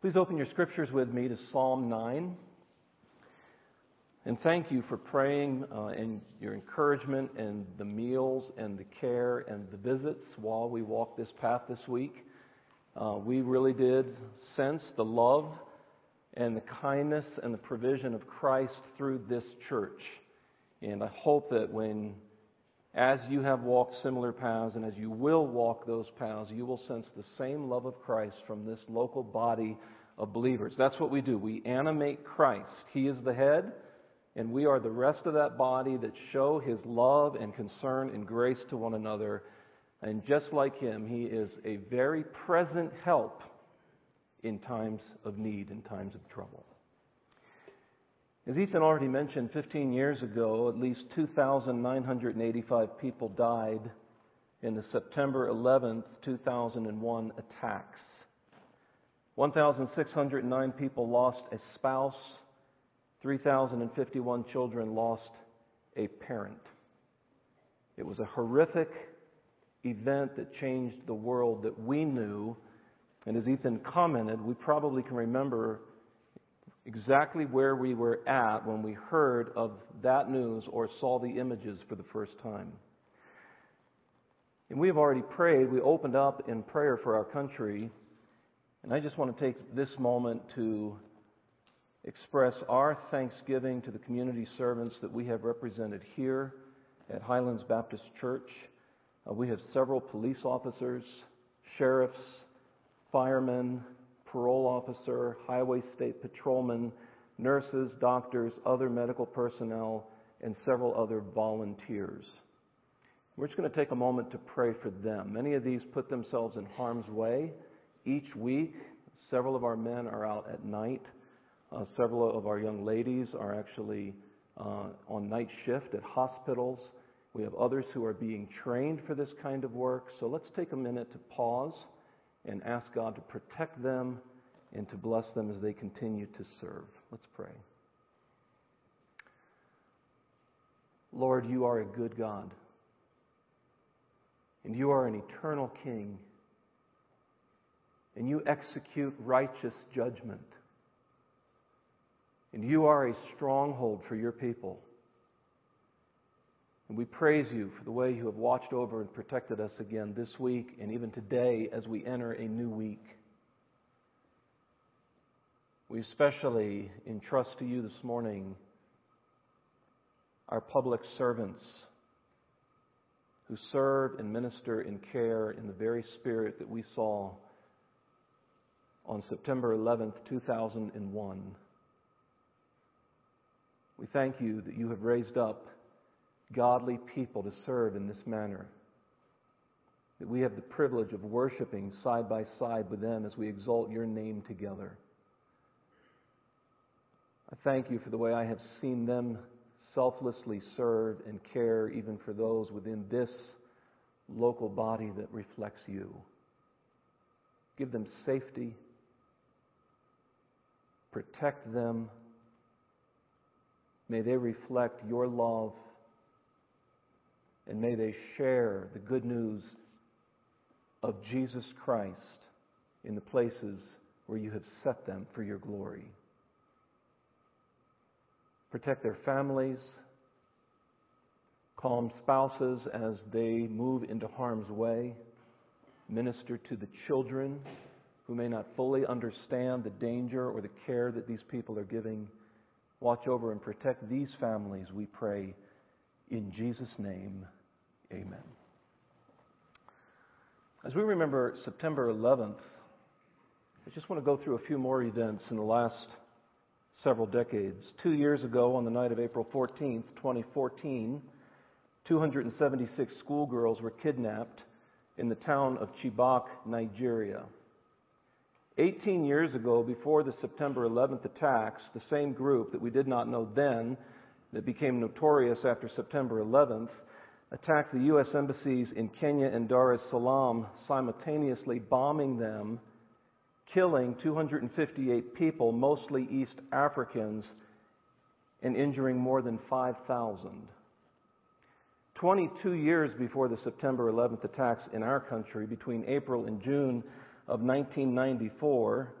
Please open your scriptures with me to Psalm 9. And thank you for praying uh, and your encouragement and the meals and the care and the visits while we walked this path this week. Uh, we really did sense the love and the kindness and the provision of Christ through this church. And I hope that when, as you have walked similar paths and as you will walk those paths, you will sense the same love of Christ from this local body of believers. That's what we do. We animate Christ. He is the head, and we are the rest of that body that show His love and concern and grace to one another. And just like Him, He is a very present help in times of need, in times of trouble. As Ethan already mentioned, 15 years ago, at least 2,985 people died in the September 11th, 2001 attacks. 1,609 people lost a spouse. 3,051 children lost a parent. It was a horrific event that changed the world that we knew and as Ethan commented, we probably can remember exactly where we were at when we heard of that news or saw the images for the first time. And we have already prayed. We opened up in prayer for our country. And I just want to take this moment to express our thanksgiving to the community servants that we have represented here at Highlands Baptist Church. Uh, we have several police officers, sheriffs, firemen, parole officer, highway state patrolmen, nurses, doctors, other medical personnel, and several other volunteers. We're just going to take a moment to pray for them. Many of these put themselves in harm's way each week. Several of our men are out at night. Uh, several of our young ladies are actually uh, on night shift at hospitals. We have others who are being trained for this kind of work. So let's take a minute to pause and ask God to protect them and to bless them as they continue to serve. Let's pray. Lord, you are a good God, and you are an eternal King, and you execute righteous judgment, and you are a stronghold for your people. And we praise you for the way you have watched over and protected us again this week and even today as we enter a new week. We especially entrust to you this morning our public servants who serve and minister and care in the very spirit that we saw on September 11th, 2001. We thank you that you have raised up godly people to serve in this manner. That we have the privilege of worshiping side by side with them as we exalt your name together. I thank you for the way I have seen them selflessly serve and care even for those within this local body that reflects you. Give them safety. Protect them. May they reflect your love and may they share the good news of Jesus Christ in the places where you have set them for your glory. Protect their families. Calm spouses as they move into harm's way. Minister to the children who may not fully understand the danger or the care that these people are giving. Watch over and protect these families, we pray, in Jesus' name. Amen. As we remember September 11th, I just want to go through a few more events in the last several decades. Two years ago, on the night of April 14th, 2014, 276 schoolgirls were kidnapped in the town of Chibok, Nigeria. 18 years ago, before the September 11th attacks, the same group that we did not know then, that became notorious after September 11th, attacked the U.S. embassies in Kenya and Dar es Salaam, simultaneously bombing them, killing 258 people, mostly East Africans, and injuring more than 5,000. 22 years before the September 11th attacks in our country, between April and June of 1994,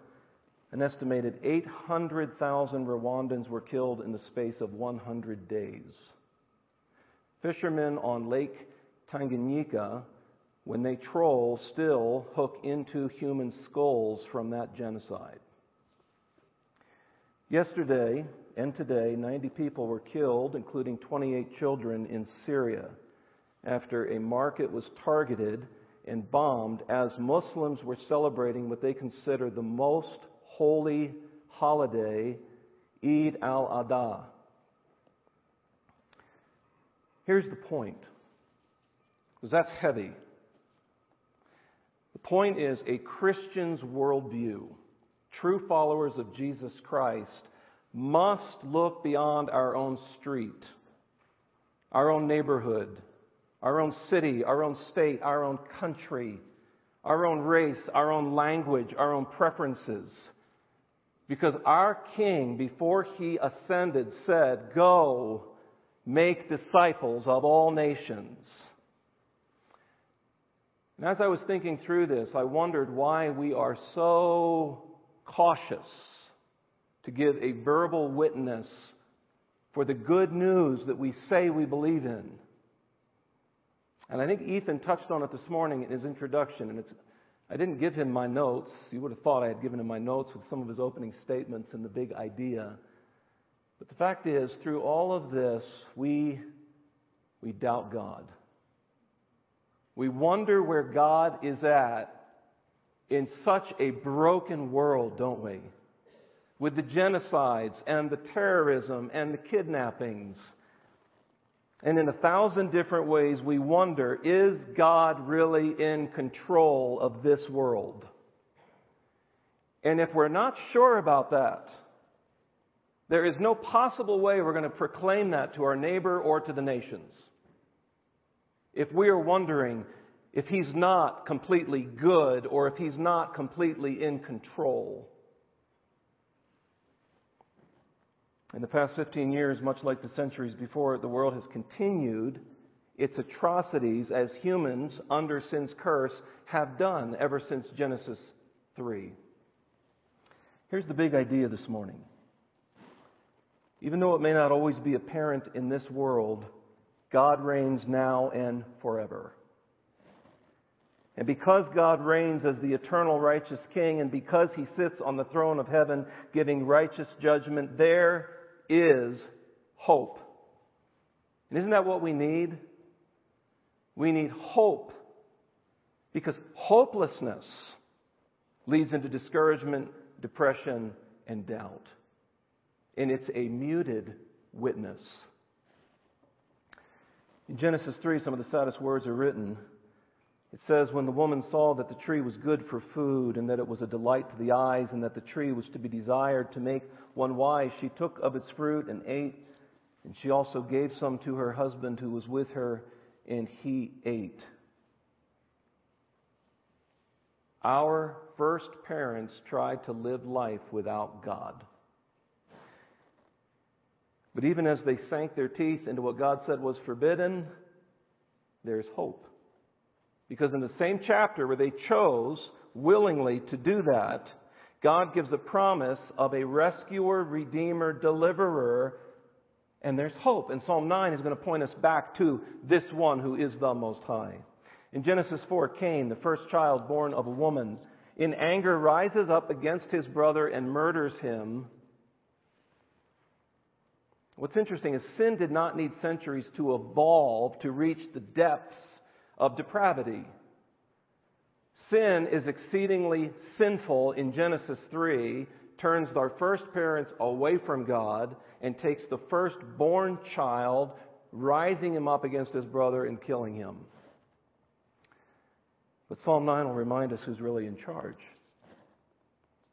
An estimated 800,000 Rwandans were killed in the space of 100 days. Fishermen on Lake Tanganyika, when they troll, still hook into human skulls from that genocide. Yesterday and today, 90 people were killed, including 28 children, in Syria after a market was targeted and bombed as Muslims were celebrating what they consider the most holy holiday, Eid al Adha. Here's the point, because that's heavy. The point is a Christian's worldview, true followers of Jesus Christ, must look beyond our own street, our own neighborhood, our own city, our own state, our own country, our own race, our own language, our own preferences. Because our King, before he ascended, said, Go make disciples of all nations. And as I was thinking through this, I wondered why we are so cautious to give a verbal witness for the good news that we say we believe in. And I think Ethan touched on it this morning in his introduction, and it's I didn't give him my notes. You would have thought I had given him my notes with some of his opening statements and the big idea. But the fact is, through all of this, we, we doubt God. We wonder where God is at in such a broken world, don't we? With the genocides and the terrorism and the kidnappings. And in a thousand different ways, we wonder is God really in control of this world? And if we're not sure about that, there is no possible way we're going to proclaim that to our neighbor or to the nations if we are wondering if He's not completely good or if He's not completely in control. In the past 15 years, much like the centuries before the world has continued its atrocities as humans under sin's curse have done ever since Genesis 3. Here's the big idea this morning. Even though it may not always be apparent in this world, God reigns now and forever. And because God reigns as the eternal righteous King, and because He sits on the throne of heaven giving righteous judgment, there is hope. And isn't that what we need? We need hope. Because hopelessness leads into discouragement, depression, and doubt. And it's a muted witness. In Genesis 3, some of the saddest words are written. It says, When the woman saw that the tree was good for food, and that it was a delight to the eyes, and that the tree was to be desired to make one wise, she took of its fruit and ate, and she also gave some to her husband who was with her, and he ate. Our first parents tried to live life without God. But even as they sank their teeth into what God said was forbidden, there's hope. Because in the same chapter where they chose willingly to do that, God gives a promise of a rescuer, redeemer, deliverer, and there's hope. And Psalm 9 is going to point us back to this one who is the Most High. In Genesis 4, Cain, the first child born of a woman, in anger rises up against his brother and murders him. What's interesting is sin did not need centuries to evolve to reach the depths of depravity. Sin is exceedingly sinful in Genesis 3, turns our first parents away from God, and takes the firstborn child, rising him up against his brother and killing him. But Psalm 9 will remind us who's really in charge.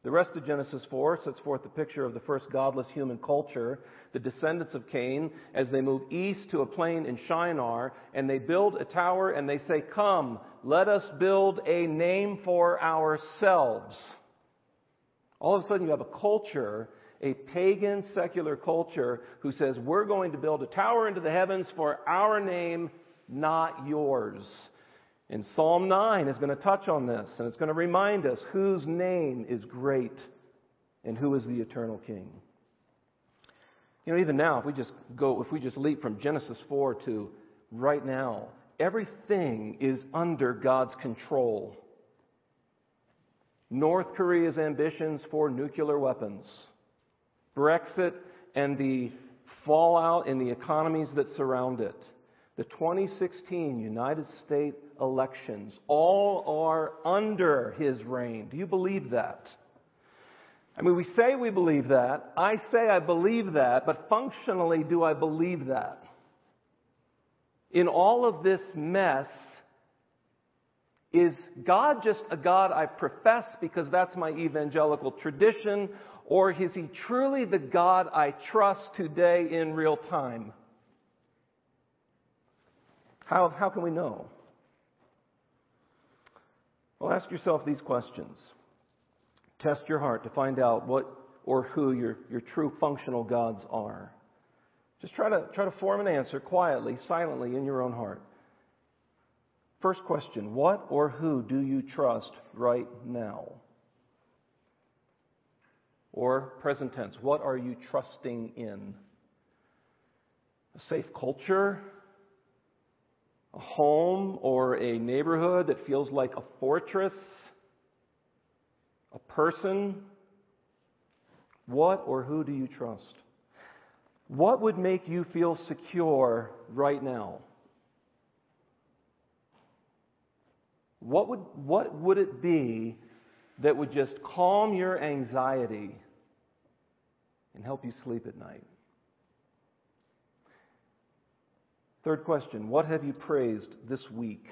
The rest of Genesis 4 sets forth the picture of the first godless human culture, the descendants of Cain, as they move east to a plain in Shinar, and they build a tower and they say, Come, let us build a name for ourselves. All of a sudden, you have a culture, a pagan secular culture, who says, We're going to build a tower into the heavens for our name, not yours. And Psalm 9 is going to touch on this, and it's going to remind us whose name is great. and who is the eternal King. You know, even now, if we just go, if we just leap from Genesis 4 to right now, everything is under God's control. North Korea's ambitions for nuclear weapons, Brexit and the fallout in the economies that surround it, the 2016 United States elections, all are under his reign. Do you believe that? I mean, we say we believe that. I say I believe that, but functionally, do I believe that? In all of this mess, is God just a God I profess because that's my evangelical tradition, or is He truly the God I trust today in real time? How, how can we know? Well, ask yourself these questions. Test your heart to find out what or who your, your true functional gods are. Just try to, try to form an answer quietly, silently in your own heart. First question What or who do you trust right now? Or present tense, what are you trusting in? A safe culture? A home or a neighborhood that feels like a fortress? Person? What or who do you trust? What would make you feel secure right now? What would, what would it be that would just calm your anxiety and help you sleep at night? Third question What have you praised this week?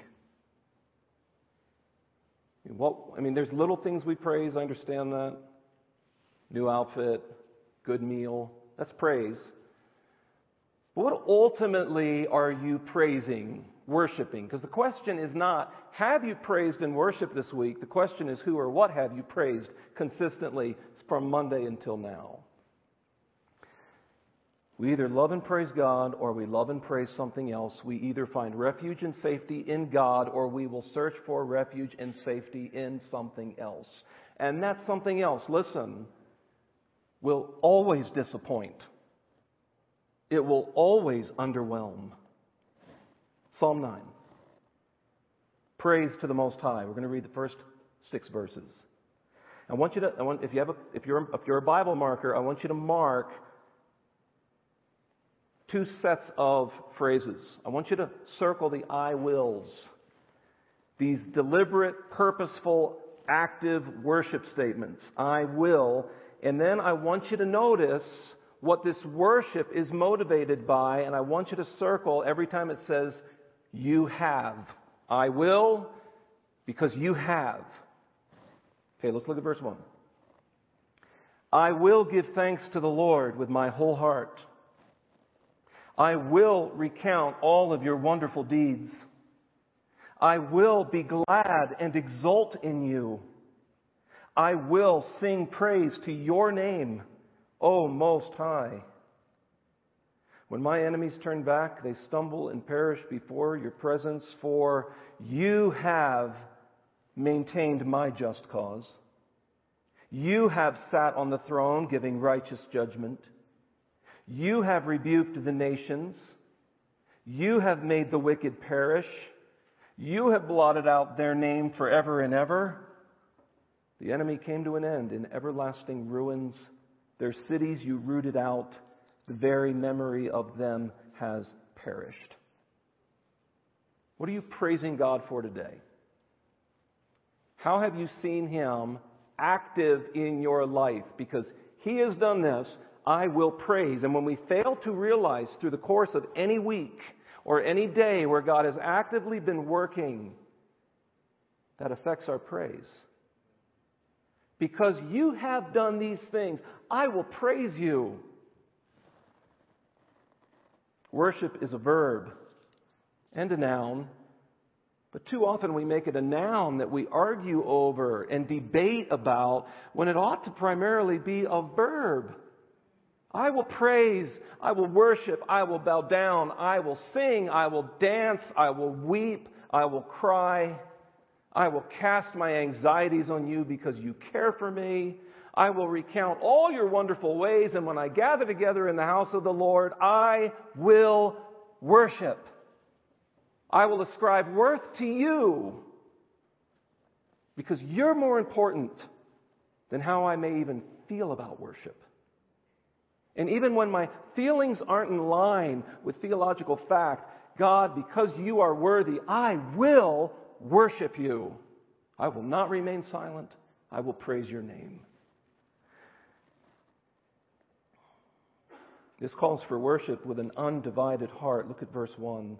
What, I mean, there's little things we praise, I understand that. New outfit, good meal, that's praise. But what ultimately are you praising, worshiping? Because the question is not, have you praised and worshiped this week? The question is, who or what have you praised consistently from Monday until now? We either love and praise God or we love and praise something else. We either find refuge and safety in God or we will search for refuge and safety in something else. And that something else, listen, will always disappoint. It will always underwhelm. Psalm 9. Praise to the Most High. We're going to read the first six verses. I want you to, I want, if, you have a, if, you're, if you're a Bible marker, I want you to mark two sets of phrases. I want you to circle the I wills. These deliberate, purposeful, active worship statements. I will. And then I want you to notice what this worship is motivated by, and I want you to circle every time it says, You have. I will because you have. Okay, let's look at verse 1. I will give thanks to the Lord with my whole heart. I will recount all of your wonderful deeds. I will be glad and exult in you. I will sing praise to your name, O Most High. When my enemies turn back, they stumble and perish before your presence, for you have maintained my just cause. You have sat on the throne giving righteous judgment. You have rebuked the nations. You have made the wicked perish. You have blotted out their name forever and ever. The enemy came to an end in everlasting ruins. Their cities you rooted out. The very memory of them has perished. What are you praising God for today? How have you seen Him active in your life? Because He has done this I will praise. And when we fail to realize through the course of any week or any day where God has actively been working, that affects our praise. Because you have done these things, I will praise you. Worship is a verb and a noun, but too often we make it a noun that we argue over and debate about when it ought to primarily be a verb. I will praise, I will worship, I will bow down, I will sing, I will dance, I will weep, I will cry. I will cast my anxieties on you because you care for me. I will recount all your wonderful ways, and when I gather together in the house of the Lord, I will worship. I will ascribe worth to you because you're more important than how I may even feel about worship. And even when my feelings aren't in line with theological fact, God, because you are worthy, I will worship you. I will not remain silent. I will praise your name. This calls for worship with an undivided heart. Look at verse 1.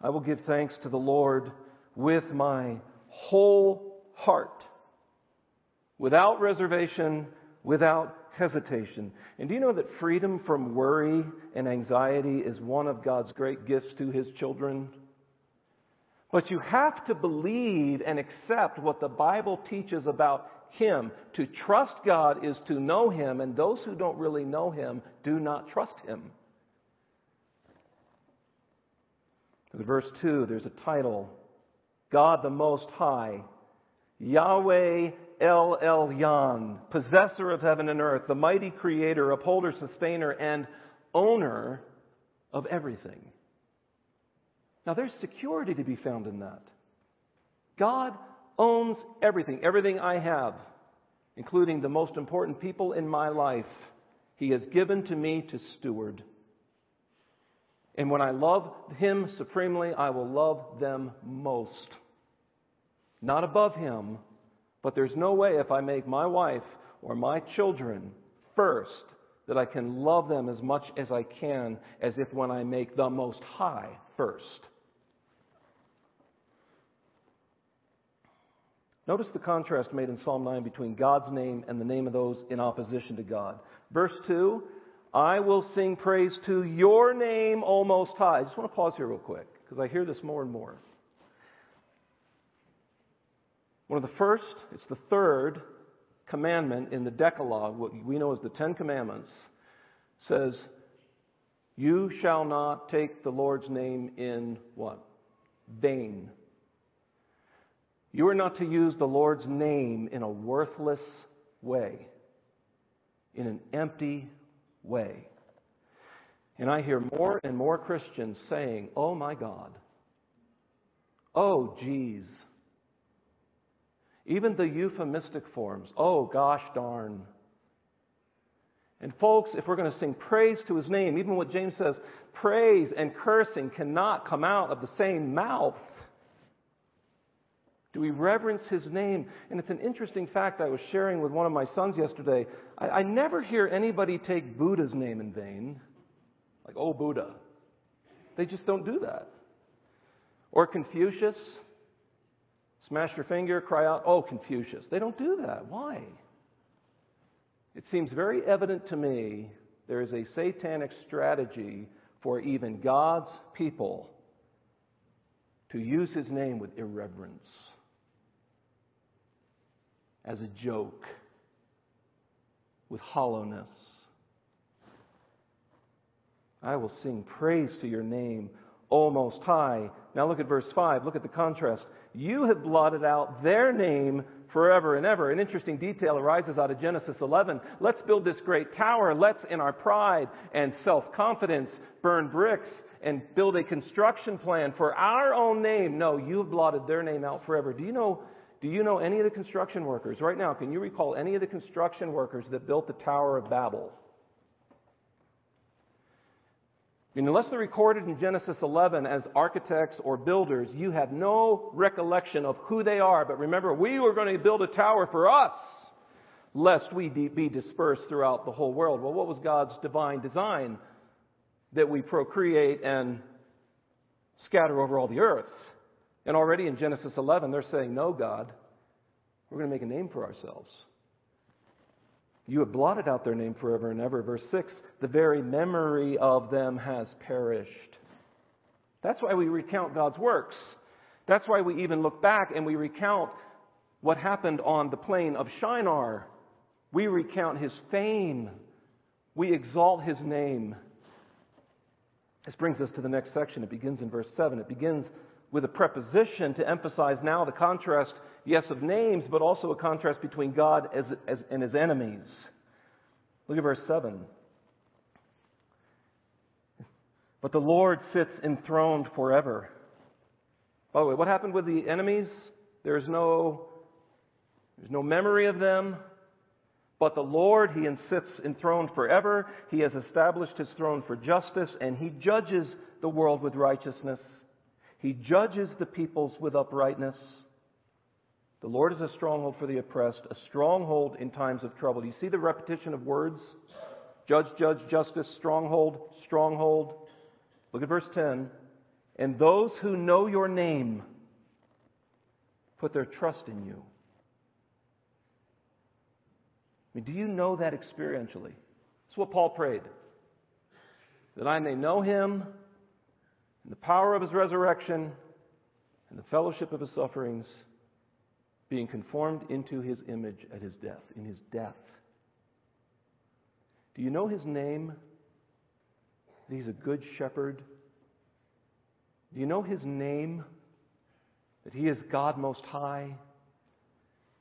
I will give thanks to the Lord with my whole heart, without reservation, without hesitation. And do you know that freedom from worry and anxiety is one of God's great gifts to His children? But you have to believe and accept what the Bible teaches about Him. To trust God is to know Him, and those who don't really know Him do not trust Him. In verse 2, there's a title God the Most High, Yahweh El Elyon, possessor of heaven and earth, the mighty creator, upholder, sustainer, and owner of everything. Now there's security to be found in that. God owns everything, everything I have, including the most important people in my life. He has given to me to steward. And when I love Him supremely, I will love them most. Not above Him, but there's no way if I make my wife or my children first that I can love them as much as I can as if when I make the Most High first. Notice the contrast made in Psalm 9 between God's name and the name of those in opposition to God. Verse 2 I will sing praise to your name, O Most High. I just want to pause here real quick because I hear this more and more. One of the first, it's the third commandment in the Decalogue, what we know as the Ten Commandments, says, You shall not take the Lord's name in what? Vain. You are not to use the Lord's name in a worthless way, in an empty way. And I hear more and more Christians saying, Oh my God. Oh, geez. Even the euphemistic forms. Oh, gosh darn. And folks, if we're going to sing praise to his name, even what James says, praise and cursing cannot come out of the same mouth. Do we reverence his name? And it's an interesting fact I was sharing with one of my sons yesterday. I, I never hear anybody take Buddha's name in vain, like, oh, Buddha. They just don't do that. Or Confucius. Smash your finger, cry out, oh, Confucius. They don't do that. Why? It seems very evident to me there is a satanic strategy for even God's people to use his name with irreverence, as a joke, with hollowness. I will sing praise to your name, O Most High. Now look at verse 5. Look at the contrast. You have blotted out their name forever and ever. An interesting detail arises out of Genesis 11. Let's build this great tower. Let's, in our pride and self confidence, burn bricks and build a construction plan for our own name. No, you have blotted their name out forever. Do you know? Do you know any of the construction workers right now? Can you recall any of the construction workers that built the Tower of Babel? And unless they're recorded in Genesis 11 as architects or builders, you have no recollection of who they are. But remember, we were going to build a tower for us, lest we be dispersed throughout the whole world. Well, what was God's divine design? That we procreate and scatter over all the earth. And already in Genesis 11, they're saying, No, God, we're going to make a name for ourselves. You have blotted out their name forever and ever. Verse 6 the very memory of them has perished. That's why we recount God's works. That's why we even look back and we recount what happened on the plain of Shinar. We recount his fame. We exalt his name. This brings us to the next section. It begins in verse 7. It begins with a preposition to emphasize now the contrast yes, of names, but also a contrast between God as, as, and his enemies. Look at verse 7. But the Lord sits enthroned forever. By the way, what happened with the enemies? There's no, there's no memory of them. But the Lord, He sits enthroned forever. He has established His throne for justice, and He judges the world with righteousness. He judges the peoples with uprightness. The Lord is a stronghold for the oppressed, a stronghold in times of trouble. Do you see the repetition of words? Judge, judge, justice, stronghold, stronghold. Look at verse 10. And those who know your name put their trust in you. I mean, do you know that experientially? That's what Paul prayed. That I may know him and the power of his resurrection and the fellowship of his sufferings, being conformed into his image at his death, in his death. Do you know his name? He's a good shepherd? Do you know his name? That he is God Most High?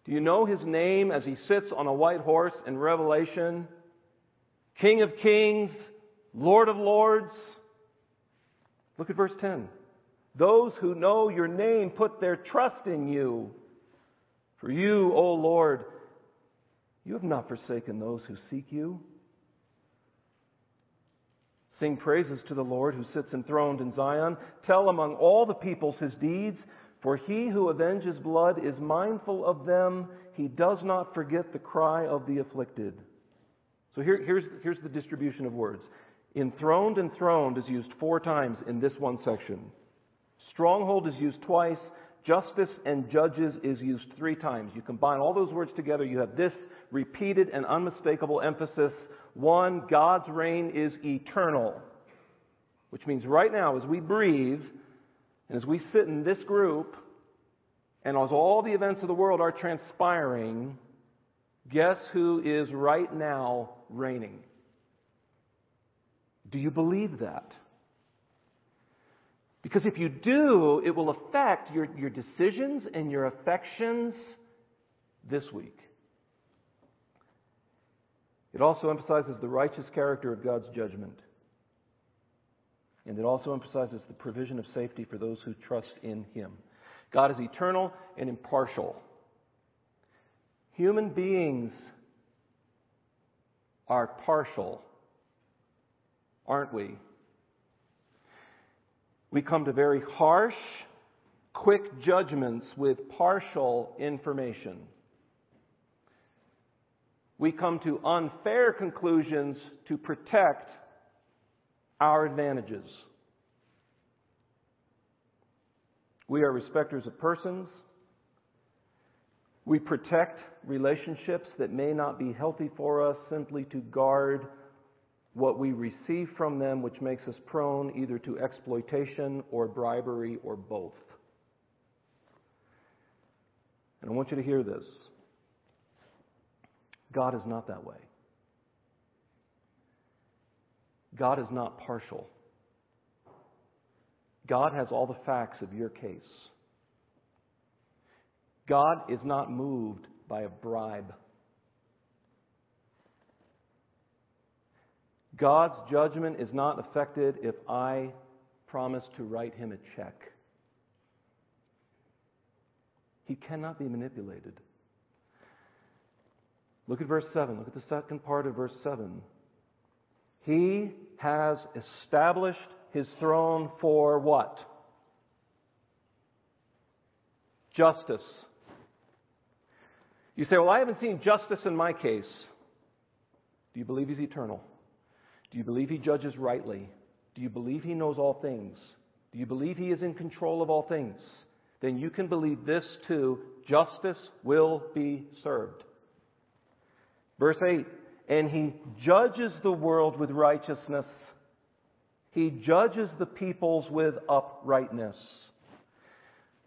Do you know his name as he sits on a white horse in Revelation? King of kings, Lord of lords. Look at verse 10. Those who know your name put their trust in you. For you, O Lord, you have not forsaken those who seek you. Sing praises to the Lord who sits enthroned in Zion. Tell among all the peoples his deeds. For he who avenges blood is mindful of them. He does not forget the cry of the afflicted. So here, here's, here's the distribution of words. Enthroned enthroned is used four times in this one section. Stronghold is used twice. Justice and judges is used three times. You combine all those words together, you have this repeated and unmistakable emphasis. One, God's reign is eternal. Which means right now, as we breathe, and as we sit in this group, and as all the events of the world are transpiring, guess who is right now reigning? Do you believe that? Because if you do, it will affect your, your decisions and your affections this week. It also emphasizes the righteous character of God's judgment. And it also emphasizes the provision of safety for those who trust in Him. God is eternal and impartial. Human beings are partial, aren't we? We come to very harsh, quick judgments with partial information. We come to unfair conclusions to protect our advantages. We are respecters of persons. We protect relationships that may not be healthy for us simply to guard what we receive from them, which makes us prone either to exploitation or bribery or both. And I want you to hear this God is not that way. God is not partial. God has all the facts of your case. God is not moved by a bribe. God's judgment is not affected if I promise to write him a check. He cannot be manipulated. Look at verse 7. Look at the second part of verse 7. He has established his throne for what? Justice. You say, Well, I haven't seen justice in my case. Do you believe he's eternal? Do you believe he judges rightly? Do you believe he knows all things? Do you believe he is in control of all things? Then you can believe this too justice will be served. Verse 8 and he judges the world with righteousness. He judges the peoples with uprightness.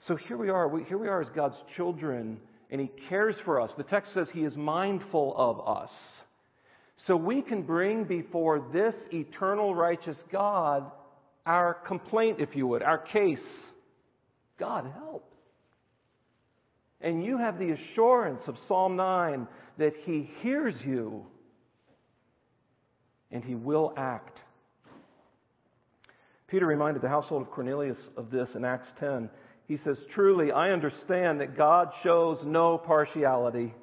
So here we are. Here we are as God's children, and He cares for us. The text says He is mindful of us. So we can bring before this eternal righteous God our complaint, if you would, our case. God, help. And you have the assurance of Psalm 9 that He hears you and He will act. Peter reminded the household of Cornelius of this in Acts 10. He says, Truly, I understand that God shows no partiality,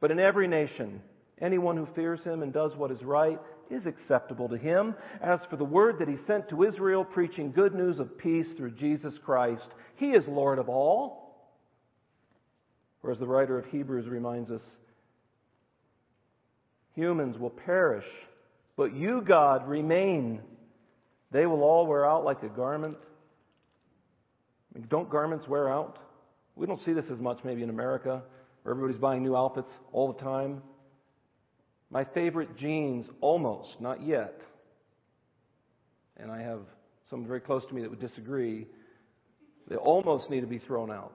but in every nation, anyone who fears Him and does what is right is acceptable to Him. As for the word that He sent to Israel, preaching good news of peace through Jesus Christ, He is Lord of all. Or as the writer of Hebrews reminds us, humans will perish, but you, God, remain. They will all wear out like a garment. I mean, don't garments wear out? We don't see this as much maybe in America, where everybody's buying new outfits all the time. My favorite jeans, almost, not yet, and I have someone very close to me that would disagree, they almost need to be thrown out.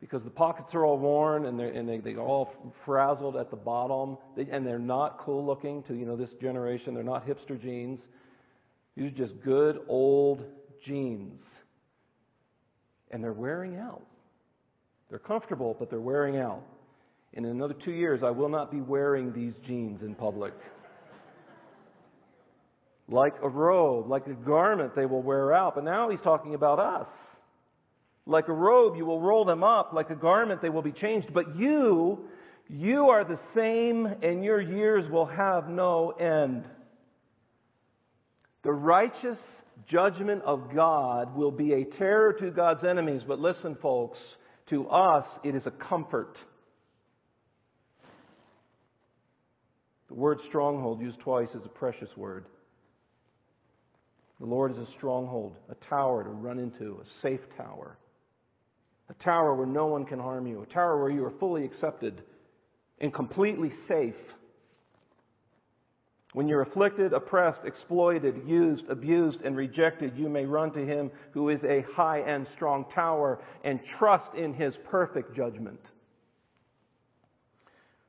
Because the pockets are all worn and they're, and they, they're all frazzled at the bottom, they, and they're not cool looking to you know this generation. They're not hipster jeans. These are just good old jeans, and they're wearing out. They're comfortable, but they're wearing out. In another two years, I will not be wearing these jeans in public. like a robe, like a garment, they will wear out. But now he's talking about us. Like a robe, you will roll them up. Like a garment, they will be changed. But you, you are the same, and your years will have no end. The righteous judgment of God will be a terror to God's enemies. But listen, folks, to us, it is a comfort. The word stronghold, used twice, is a precious word. The Lord is a stronghold, a tower to run into, a safe tower. A tower where no one can harm you, a tower where you are fully accepted and completely safe. When you're afflicted, oppressed, exploited, used, abused, and rejected, you may run to Him who is a high and strong tower and trust in His perfect judgment.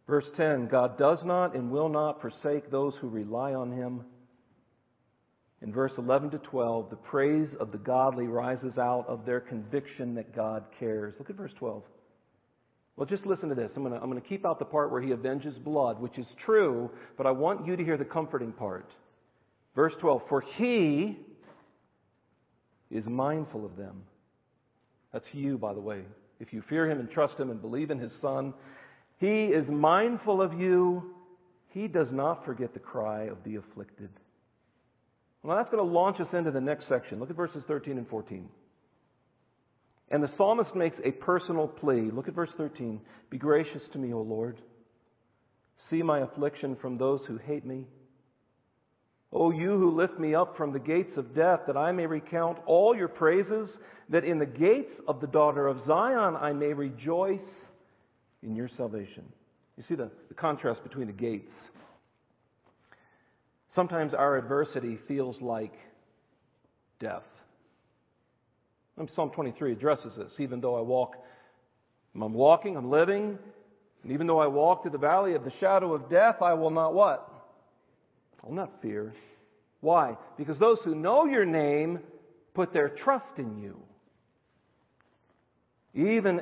Verse 10 God does not and will not forsake those who rely on him. In verse 11 to 12, the praise of the godly rises out of their conviction that God cares. Look at verse 12. Well, just listen to this. I'm going, to, keep out the part where he avenges blood, which is true, but I want you to hear the comforting part. Verse 12 For he is mindful of them. That's you, by the way. If you fear him and trust him and believe in his Son, he is mindful of you. He does not forget the cry of the afflicted. Well, that's going to launch us into the next section. Look at verses 13 and 14. And the psalmist makes a personal plea. Look at verse 13. Be gracious to me, O Lord. See my affliction from those who hate me. O you who lift me up from the gates of death, that I may recount all your praises, that in the gates of the daughter of Zion I may rejoice in your salvation. You see the, the contrast between the gates. Sometimes our adversity feels like death. And Psalm 23 addresses this. Even though I walk, I'm walking, I'm living, and even though I walk through the valley of the shadow of death, I will not what? I will not fear. Why? Because those who know your name put their trust in you. Even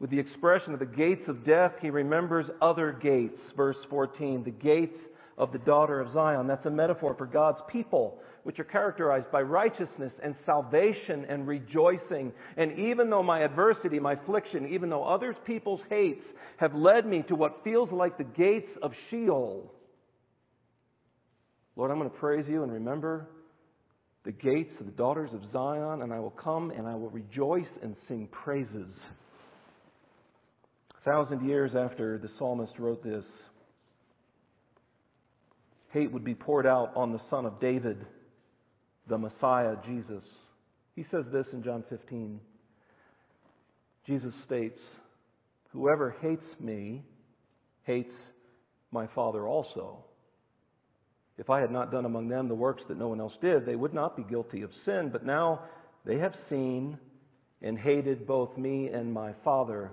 with the expression of the gates of death, he remembers other gates. Verse 14, the gates of the daughter of Zion. That's a metaphor for God's people, which are characterized by righteousness and salvation and rejoicing. And even though my adversity, my affliction, even though others people's hates have led me to what feels like the gates of Sheol, Lord, I'm going to praise you and remember the gates of the daughters of Zion, and I will come and I will rejoice and sing praises. Thousand years after the psalmist wrote this, hate would be poured out on the son of David, the Messiah, Jesus. He says this in John 15. Jesus states, Whoever hates me hates my Father also. If I had not done among them the works that no one else did, they would not be guilty of sin. But now they have seen and hated both me and my Father.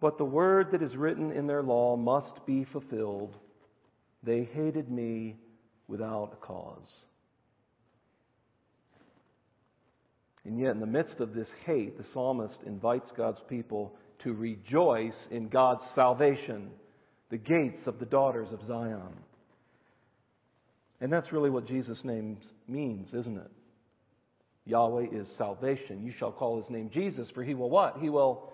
But the word that is written in their law must be fulfilled. They hated me without a cause. And yet, in the midst of this hate, the psalmist invites God's people to rejoice in God's salvation, the gates of the daughters of Zion. And that's really what Jesus' name means, isn't it? Yahweh is salvation. You shall call his name Jesus, for he will what? He will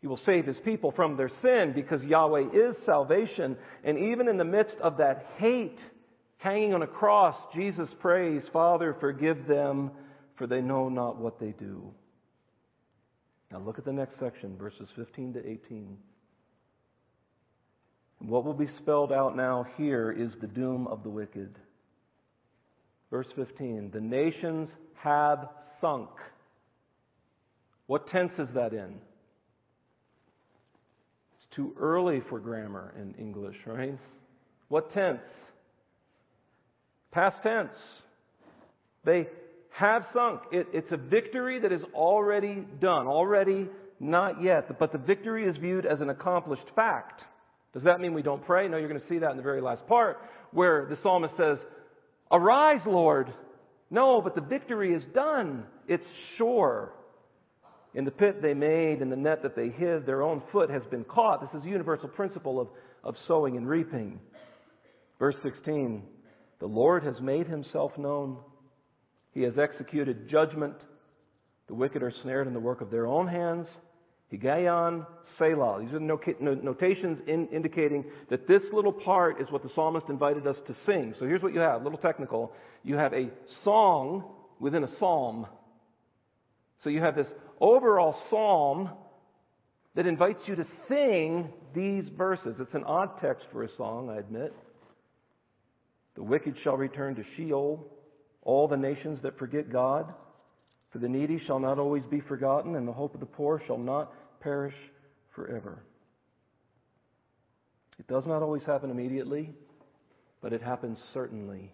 he will save his people from their sin because Yahweh is salvation. And even in the midst of that hate hanging on a cross, Jesus prays, Father, forgive them, for they know not what they do. Now look at the next section, verses 15 to 18. What will be spelled out now here is the doom of the wicked. Verse 15 The nations have sunk. What tense is that in? Too early for grammar in English, right? What tense? Past tense. They have sunk. It, it's a victory that is already done, already not yet. But the victory is viewed as an accomplished fact. Does that mean we don't pray? No, you're going to see that in the very last part where the psalmist says, Arise, Lord. No, but the victory is done. It's sure. In the pit they made, in the net that they hid, their own foot has been caught. This is a universal principle of, of sowing and reaping. Verse 16 The Lord has made himself known. He has executed judgment. The wicked are snared in the work of their own hands. Higgaion, Selah. These are the notations in indicating that this little part is what the psalmist invited us to sing. So here's what you have, a little technical. You have a song within a psalm. So you have this overall psalm that invites you to sing these verses. It's an odd text for a song, I admit. The wicked shall return to Sheol, all the nations that forget God. For the needy shall not always be forgotten, and the hope of the poor shall not perish forever. It does not always happen immediately, but it happens certainly.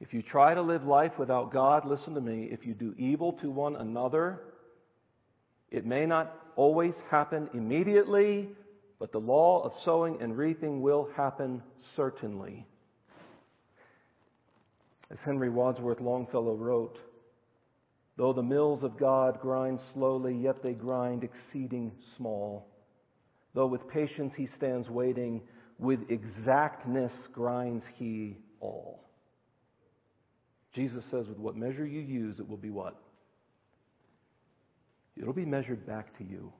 If you try to live life without God, listen to me, if you do evil to one another, it may not always happen immediately, but the law of sowing and reaping will happen certainly. As Henry Wadsworth Longfellow wrote, Though the mills of God grind slowly, yet they grind exceeding small. Though with patience he stands waiting, with exactness grinds he all. Jesus says, with what measure you use, it will be what? It'll be measured back to you.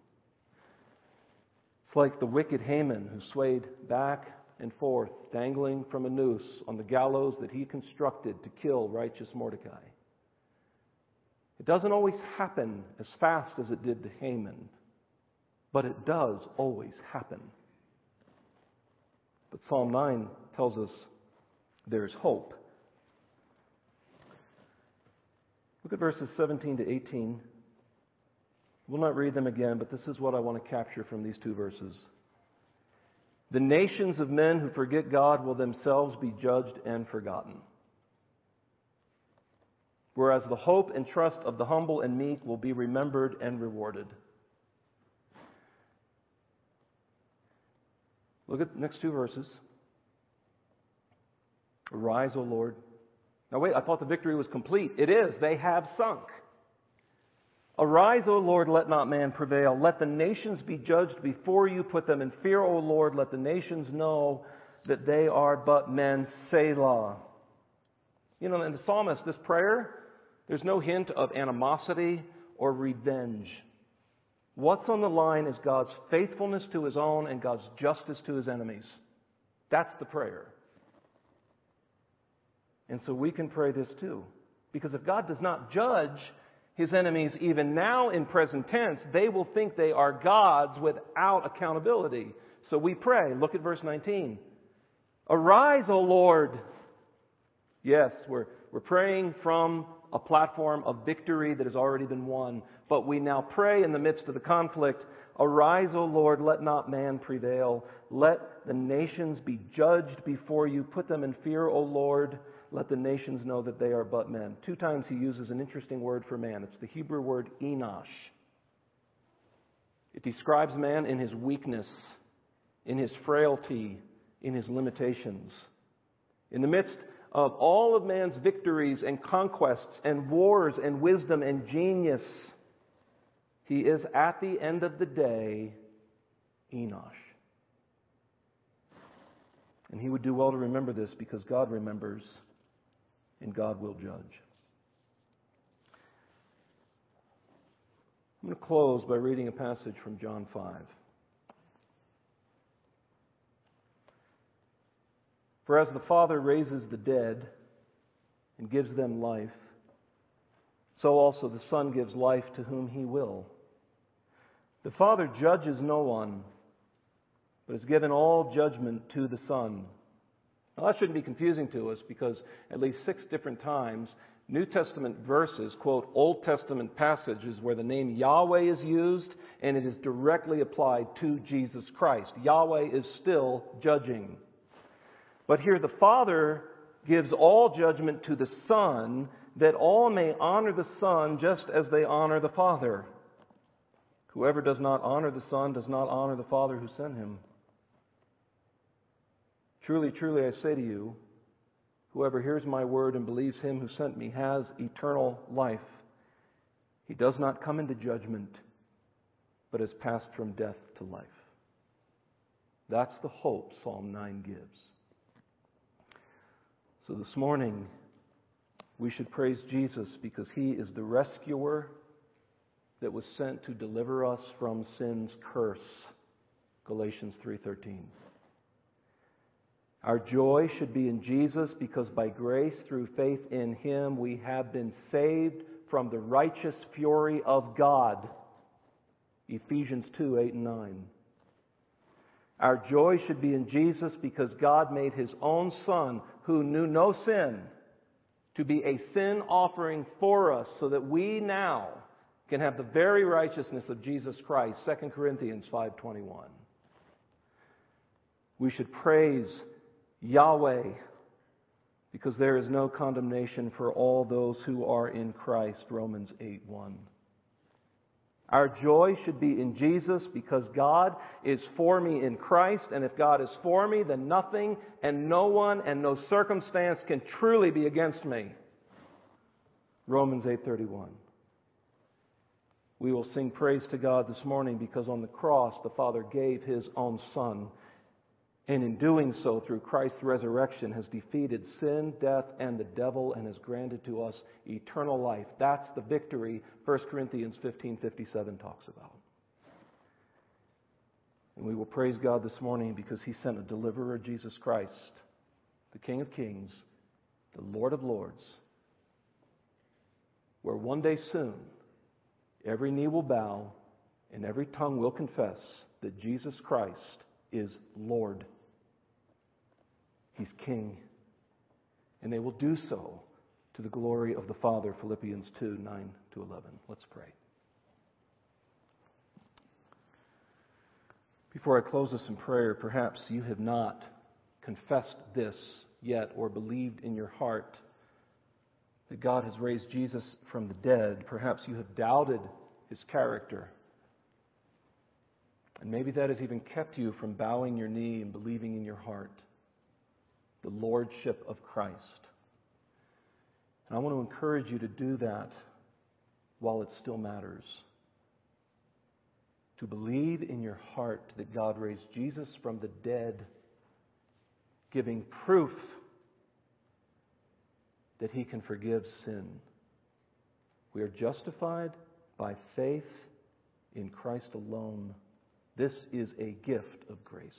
It's like the wicked Haman who swayed back and forth, dangling from a noose on the gallows that he constructed to kill righteous Mordecai. It doesn't always happen as fast as it did to Haman, but it does always happen. But Psalm 9 tells us there's hope. Look at verses 17 to 18. We'll not read them again, but this is what I want to capture from these two verses. The nations of men who forget God will themselves be judged and forgotten. Whereas the hope and trust of the humble and meek will be remembered and rewarded. Look at the next two verses. Arise, O Lord. Now, wait, I thought the victory was complete. It is. They have sunk. Arise, O Lord, let not man prevail. Let the nations be judged before you. Put them in fear, O Lord. Let the nations know that they are but men. Selah. You know, in the psalmist, this prayer, there's no hint of animosity or revenge. What's on the line is God's faithfulness to his own and God's justice to his enemies. That's the prayer. And so we can pray this too. Because if God does not judge his enemies even now in present tense, they will think they are gods without accountability. So we pray. Look at verse 19. Arise, O Lord. Yes, we're, we're praying from a platform of victory that has already been won. But we now pray in the midst of the conflict Arise, O Lord, let not man prevail. Let the nations be judged before you. Put them in fear, O Lord. Let the nations know that they are but men. Two times he uses an interesting word for man. It's the Hebrew word enosh. It describes man in his weakness, in his frailty, in his limitations. In the midst of all of man's victories and conquests and wars and wisdom and genius, He is at the end of the day Enosh. And he would do well to remember this because God remembers and God will judge. I'm going to close by reading a passage from John 5. For as the Father raises the dead and gives them life, so also the Son gives life to whom he will. The Father judges no one, but has given all judgment to the Son. That shouldn't be confusing to us because at least six different times, New Testament verses quote Old Testament passages where the name Yahweh is used and it is directly applied to Jesus Christ. Yahweh is still judging. But here the Father gives all judgment to the Son that all may honor the Son just as they honor the Father. Whoever does not honor the Son does not honor the Father who sent him. Truly, truly, I say to you, whoever hears my word and believes him who sent me has eternal life. He does not come into judgment, but has passed from death to life. That's the hope Psalm 9 gives. So this morning, we should praise Jesus because he is the rescuer that was sent to deliver us from sin's curse. Galatians 3:13. Our joy should be in Jesus because by grace through faith in him we have been saved from the righteous fury of God. Ephesians 2 8 and 9. Our joy should be in Jesus because God made his own Son, who knew no sin, to be a sin offering for us so that we now can have the very righteousness of Jesus Christ. 2 Corinthians 5:21. We should praise Yahweh, because there is no condemnation for all those who are in Christ. Romans 8 1. Our joy should be in Jesus because God is for me in Christ, and if God is for me, then nothing and no one and no circumstance can truly be against me. Romans 8:31. We will sing praise to God this morning because on the cross the Father gave his own son and in doing so, through Christ's resurrection, has defeated sin, death, and the devil, and has granted to us eternal life. That's the victory 1 Corinthians 15:57 talks about. And we will praise God this morning because He sent a deliverer, Jesus Christ, the King of Kings, the Lord of Lords, where one day soon every knee will bow and every tongue will confess that Jesus Christ is Lord. He's King. And they will do so to the glory of the Father. Philippians 2 9 to 11. Let's pray. Before I close this in prayer, perhaps you have not confessed this yet or believed in your heart that God has raised Jesus from the dead. Perhaps you have doubted his character. And maybe that has even kept you from bowing your knee and believing in your heart the lordship of Christ. And I want to encourage you to do that while it still matters. To believe in your heart that God raised Jesus from the dead, giving proof that he can forgive sin. We are justified by faith in Christ alone. This is a gift of grace.